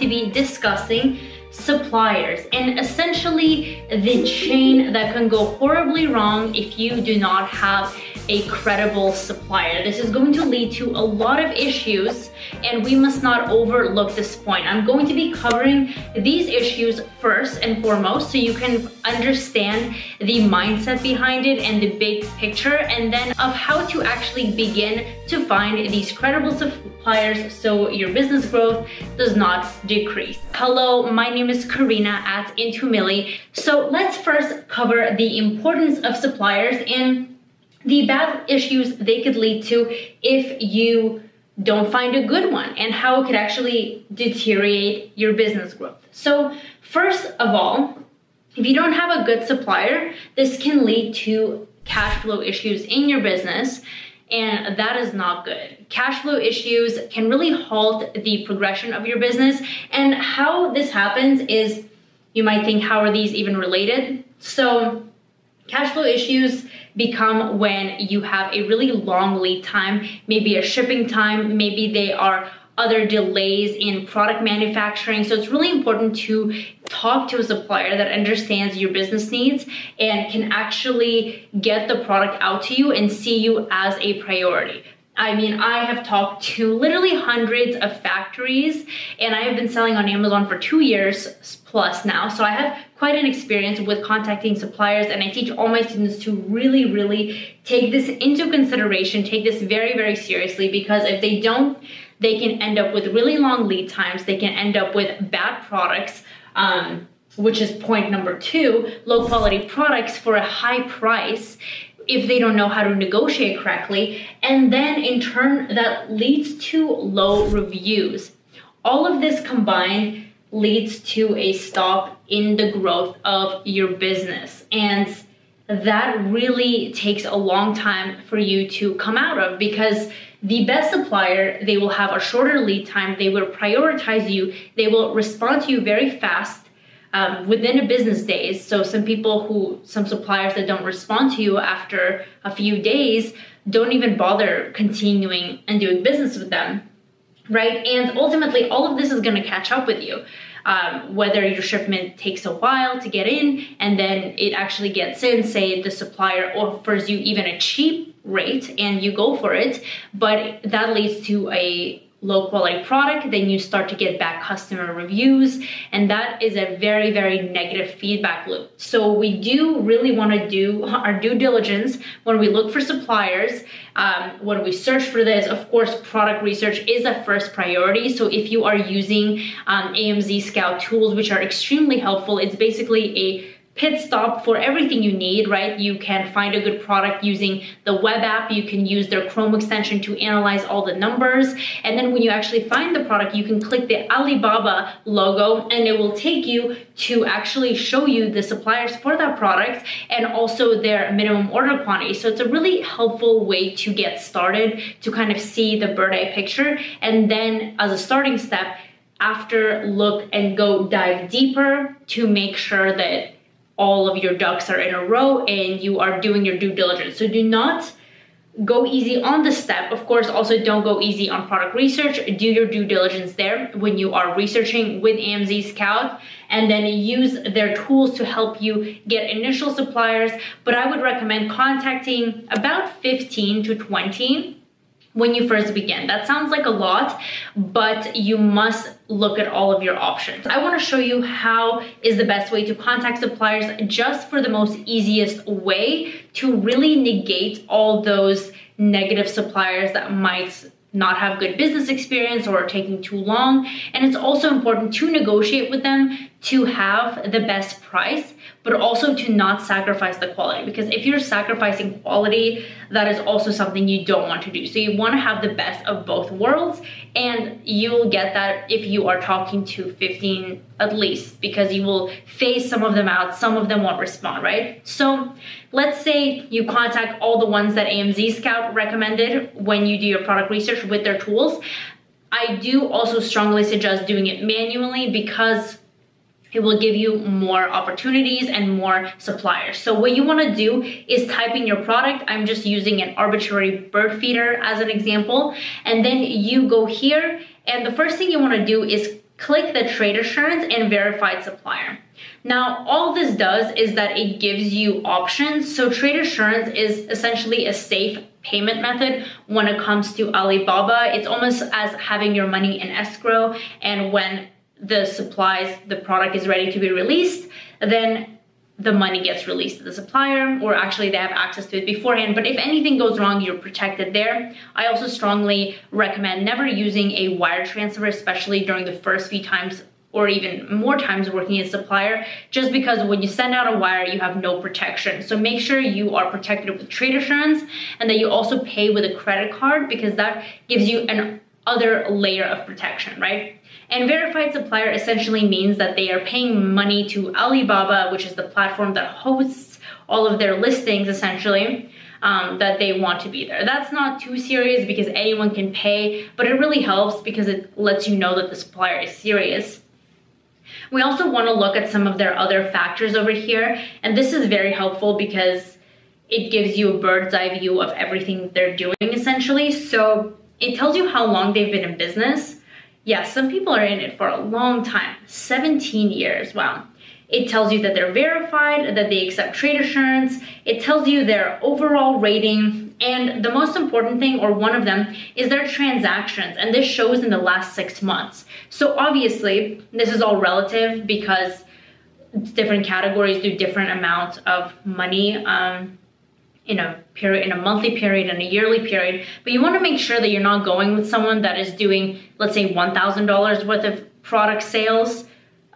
to be discussing suppliers and essentially the chain that can go horribly wrong if you do not have a credible supplier. This is going to lead to a lot of issues and we must not overlook this point. I'm going to be covering these issues first and foremost so you can understand the mindset behind it and the big picture and then of how to actually begin to find these credible suppliers so your business growth does not decrease. Hello, my name is Karina at INTOAMILLI. So let's first cover the importance of suppliers and the bad issues they could lead to if you don't find a good one and how it could actually deteriorate your business growth. So first of all, if you don't have a good supplier, this can lead to cash flow issues in your business and that is not good. Cash flow issues can really halt the progression of your business and how this happens is you might think how are these even related? So Cash flow issues become when you have a really long lead time, maybe a shipping time, maybe they are other delays in product manufacturing. So it's really important to talk to a supplier that understands your business needs and can actually get the product out to you and see you as a priority. I mean, I have talked to literally hundreds of factories and I have been selling on Amazon for two years plus now. So I have quite an experience with contacting suppliers and I teach all my students to really, really take this into consideration, take this very, very seriously because if they don't, they can end up with really long lead times. They can end up with bad products. Um, which is point number two, low quality products for a high price if they don't know how to negotiate correctly. And then in turn, that leads to low reviews. All of this combined leads to a stop in the growth of your business. And that really takes a long time for you to come out of because the best supplier, they will have a shorter lead time, they will prioritize you, they will respond to you very fast um, within a business days. So some people who, some suppliers that don't respond to you after a few days don't even bother continuing and doing business with them, right? And ultimately, all of this is going to catch up with you. Um, whether your shipment takes a while to get in and then it actually gets in, say the supplier offers you even a cheap rate and you go for it, but that leads to a low quality product, then you start to get back customer reviews, and that is a very, very negative feedback loop. So we do really want to do our due diligence when we look for suppliers, um, when we search for this. Of course, product research is a first priority. So if you are using um, AMZScout tools, which are extremely helpful, it's basically a pit stop for everything you need, right? You can find a good product using the web app. You can use their Chrome extension to analyze all the numbers. And then when you actually find the product, you can click the Alibaba logo and it will take you to actually show you the suppliers for that product and also their minimum order quantity. So it's a really helpful way to get started to kind of see the bird eye picture. And then as a starting step, after look and go dive deeper to make sure that all of your ducks are in a row and you are doing your due diligence. So do not go easy on the step. Of course, also don't go easy on product research. Do your due diligence there when you are researching with AMZScout and then use their tools to help you get initial suppliers. But I would recommend contacting about 15 to 20 when you first begin. That sounds like a lot, but you must look at all of your options. I wanna show you how is the best way to contact suppliers just for the most easiest way to really negate all those negative suppliers that might not have good business experience or taking too long. And it's also important to negotiate with them to have the best price, but also to not sacrifice the quality. Because if you're sacrificing quality, that is also something you don't want to do. So you want to have the best of both worlds, and you'll get that if you are talking to 15 at least, because you will phase some of them out, some of them won't respond, right? So let's say you contact all the ones that AMZScout recommended when you do your product research with their tools. I do also strongly suggest doing it manually because it will give you more opportunities and more suppliers. So what you wanna do is type in your product. I'm just using an arbitrary bird feeder as an example. And then you go here and the first thing you wanna do is click the trade assurance and verified supplier. Now, all this does is that it gives you options. So trade assurance is essentially a safe payment method when it comes to Alibaba. It's almost as having your money in escrow and when the supplies, the product is ready to be released, then the money gets released to the supplier or actually they have access to it beforehand. But if anything goes wrong, you're protected there. I also strongly recommend never using a wire transfer, especially during the first few times or even more times working as supplier, just because when you send out a wire, you have no protection. So make sure you are protected with trade assurance and that you also pay with a credit card because that gives you an other layer of protection, right? And verified supplier essentially means that they are paying money to Alibaba, which is the platform that hosts all of their listings essentially. Um, that they want to be there. That's not too serious because anyone can pay, but it really helps because it lets you know that the supplier is serious. We also want to look at some of their other factors over here, and this is very helpful because it gives you a bird's eye view of everything they're doing essentially. So it tells you how long they've been in business. Yeah, some people are in it for a long time, 17 years, wow. It tells you that they're verified, that they accept trade assurance. It tells you their overall rating. And the most important thing, or one of them, is their transactions. And this shows in the last six months. So obviously, this is all relative because different categories do different amounts of money. Um, in a period, in a monthly period, and a yearly period. But you want to make sure that you're not going with someone that is doing, let's say, $1,000 worth of product sales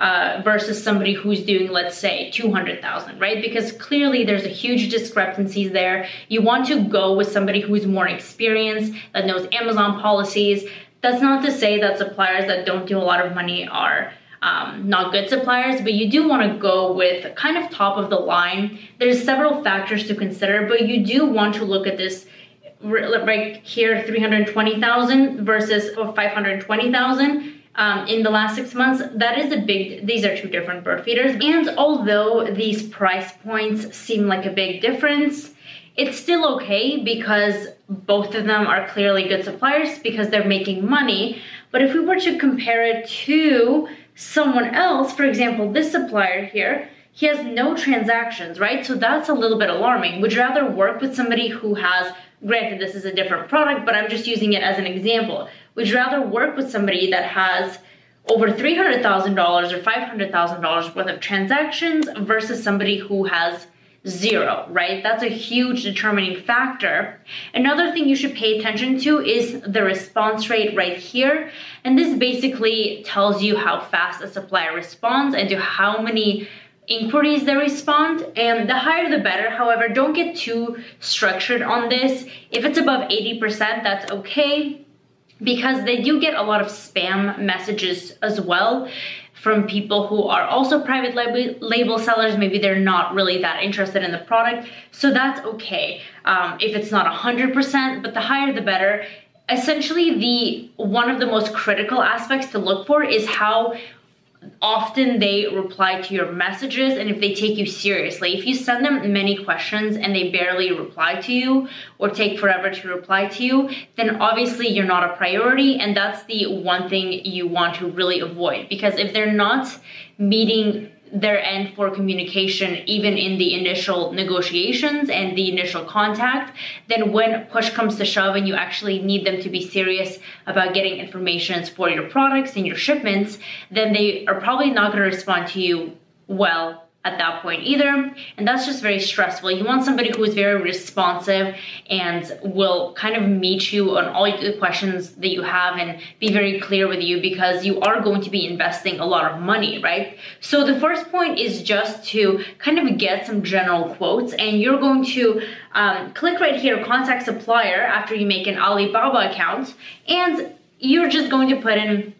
uh, versus somebody who's doing, let's say, 200,000, right? Because clearly there's a huge discrepancies there. You want to go with somebody who's more experienced, that knows Amazon policies. That's not to say that suppliers that don't do a lot of money are um, not good suppliers, but you do want to go with kind of top of the line. There's several factors to consider, but you do want to look at this right here, 320,000 versus 520,000 um, in the last six months, that is a big, these are two different bird feeders. And although these price points seem like a big difference, it's still okay because both of them are clearly good suppliers because they're making money. But if we were to compare it to someone else, for example, this supplier here, he has no transactions, right? So that's a little bit alarming. Would you rather work with somebody who has, granted this is a different product, but I'm just using it as an example. Would you rather work with somebody that has over $300,000 or $500,000 worth of transactions versus somebody who has zero, right? That's a huge determining factor. Another thing you should pay attention to is the response rate right here. And this basically tells you how fast a supplier responds and to how many inquiries they respond and the higher the better however don't get too structured on this if it's above 80% that's okay because they do get a lot of spam messages as well from people who are also private label, label sellers. Maybe they're not really that interested in the product. So that's okay um, if it's not 100%, but the higher the better. Essentially, the one of the most critical aspects to look for is how often they reply to your messages and if they take you seriously. If you send them many questions and they barely reply to you or take forever to reply to you, then obviously you're not a priority and that's the one thing you want to really avoid because if they're not meeting their end for communication even in the initial negotiations and the initial contact then when push comes to shove and you actually need them to be serious about getting information for your products and your shipments then they are probably not going to respond to you well at that point either. And that's just very stressful. You want somebody who is very responsive and will kind of meet you on all the questions that you have and be very clear with you because you are going to be investing a lot of money, right? So the first point is just to kind of get some general quotes and you're going to um, click right here, contact supplier after you make an Alibaba account and you're just going to put in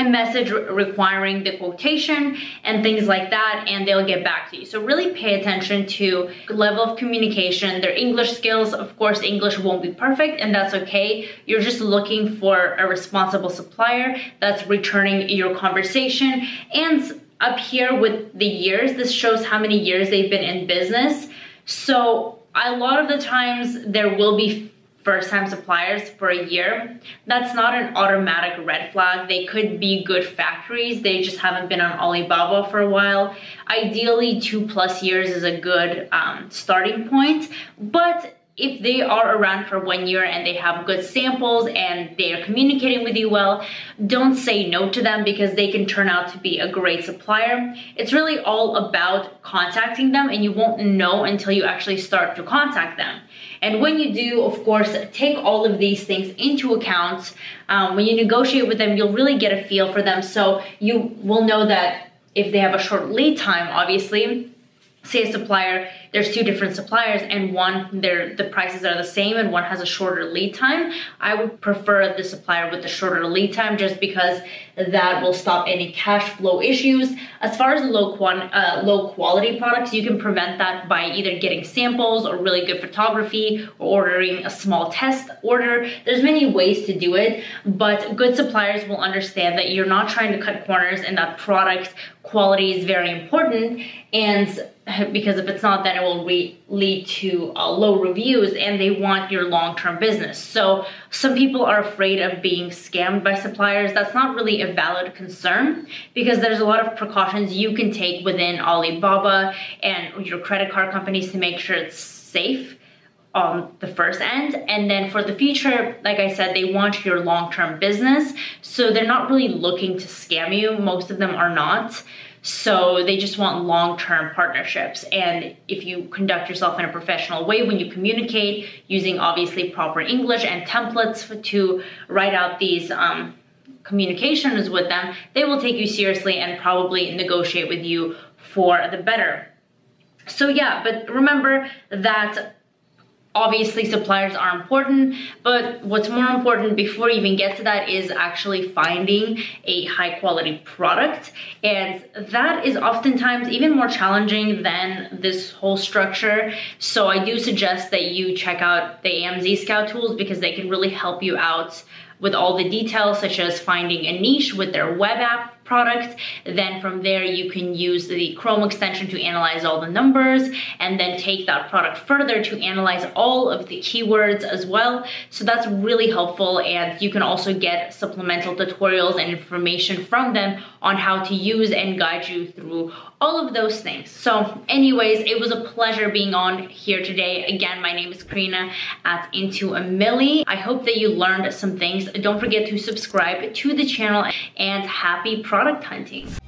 a message requiring the quotation and things like that and they'll get back to you. So really pay attention to level of communication. Their english skills of course english won't be perfect and that's okay. You're just looking for a responsible supplier that's returning your conversation. And up here with the years this shows how many years they've been in business. So a lot of the times there will be first time suppliers for a year, that's not an automatic red flag. They could be good factories. They just haven't been on Alibaba for a while. Ideally, two plus years is a good um, starting point, but if they are around for one year and they have good samples and they are communicating with you well, don't say no to them because they can turn out to be a great supplier. It's really all about contacting them and you won't know until you actually start to contact them. And when you do, of course, take all of these things into account. Um, when you negotiate with them, you'll really get a feel for them. So you will know that if they have a short lead time, obviously, say a supplier there's two different suppliers and one they're the prices are the same and one has a shorter lead time. I would prefer the supplier with the shorter lead time just because that will stop any cash flow issues. As far as low quant uh, low quality products you can prevent that by either getting samples or really good photography or ordering a small test order. There's many ways to do it but good suppliers will understand that you're not trying to cut corners and that product quality is very important and because if it's not then it will lead to uh, low reviews and they want your long-term business. So some people are afraid of being scammed by suppliers. That's not really a valid concern because there's a lot of precautions you can take within alibaba and your credit card companies to make sure it's safe on the first end. And then for the future like i said they want your long-term business. So they're not really looking to scam you. Most of them are not so they just want long term partnerships. And if you conduct yourself in a professional way when you communicate using obviously proper English and templates to write out these um, communications with them, they will take you seriously and probably negotiate with you for the better. So, yeah, but remember that obviously suppliers are important but what's more important before you even get to that is actually finding a high quality product. And that is oftentimes even more challenging than this whole structure. So i do suggest that you check out the AMZScout tools because they can really help you out with all the details such as finding a niche with their web app product. Then from there, you can use the Chrome extension to analyze all the numbers and then take that product further to analyze all of the keywords as well. So that's really helpful. And you can also get supplemental tutorials and information from them on how to use and guide you through all of those things. So anyways, it was a pleasure being on here today. Again, my name is Karina at INTOAMILLI. I hope that you learned some things. Don't forget to subscribe to the channel and happy product hunting.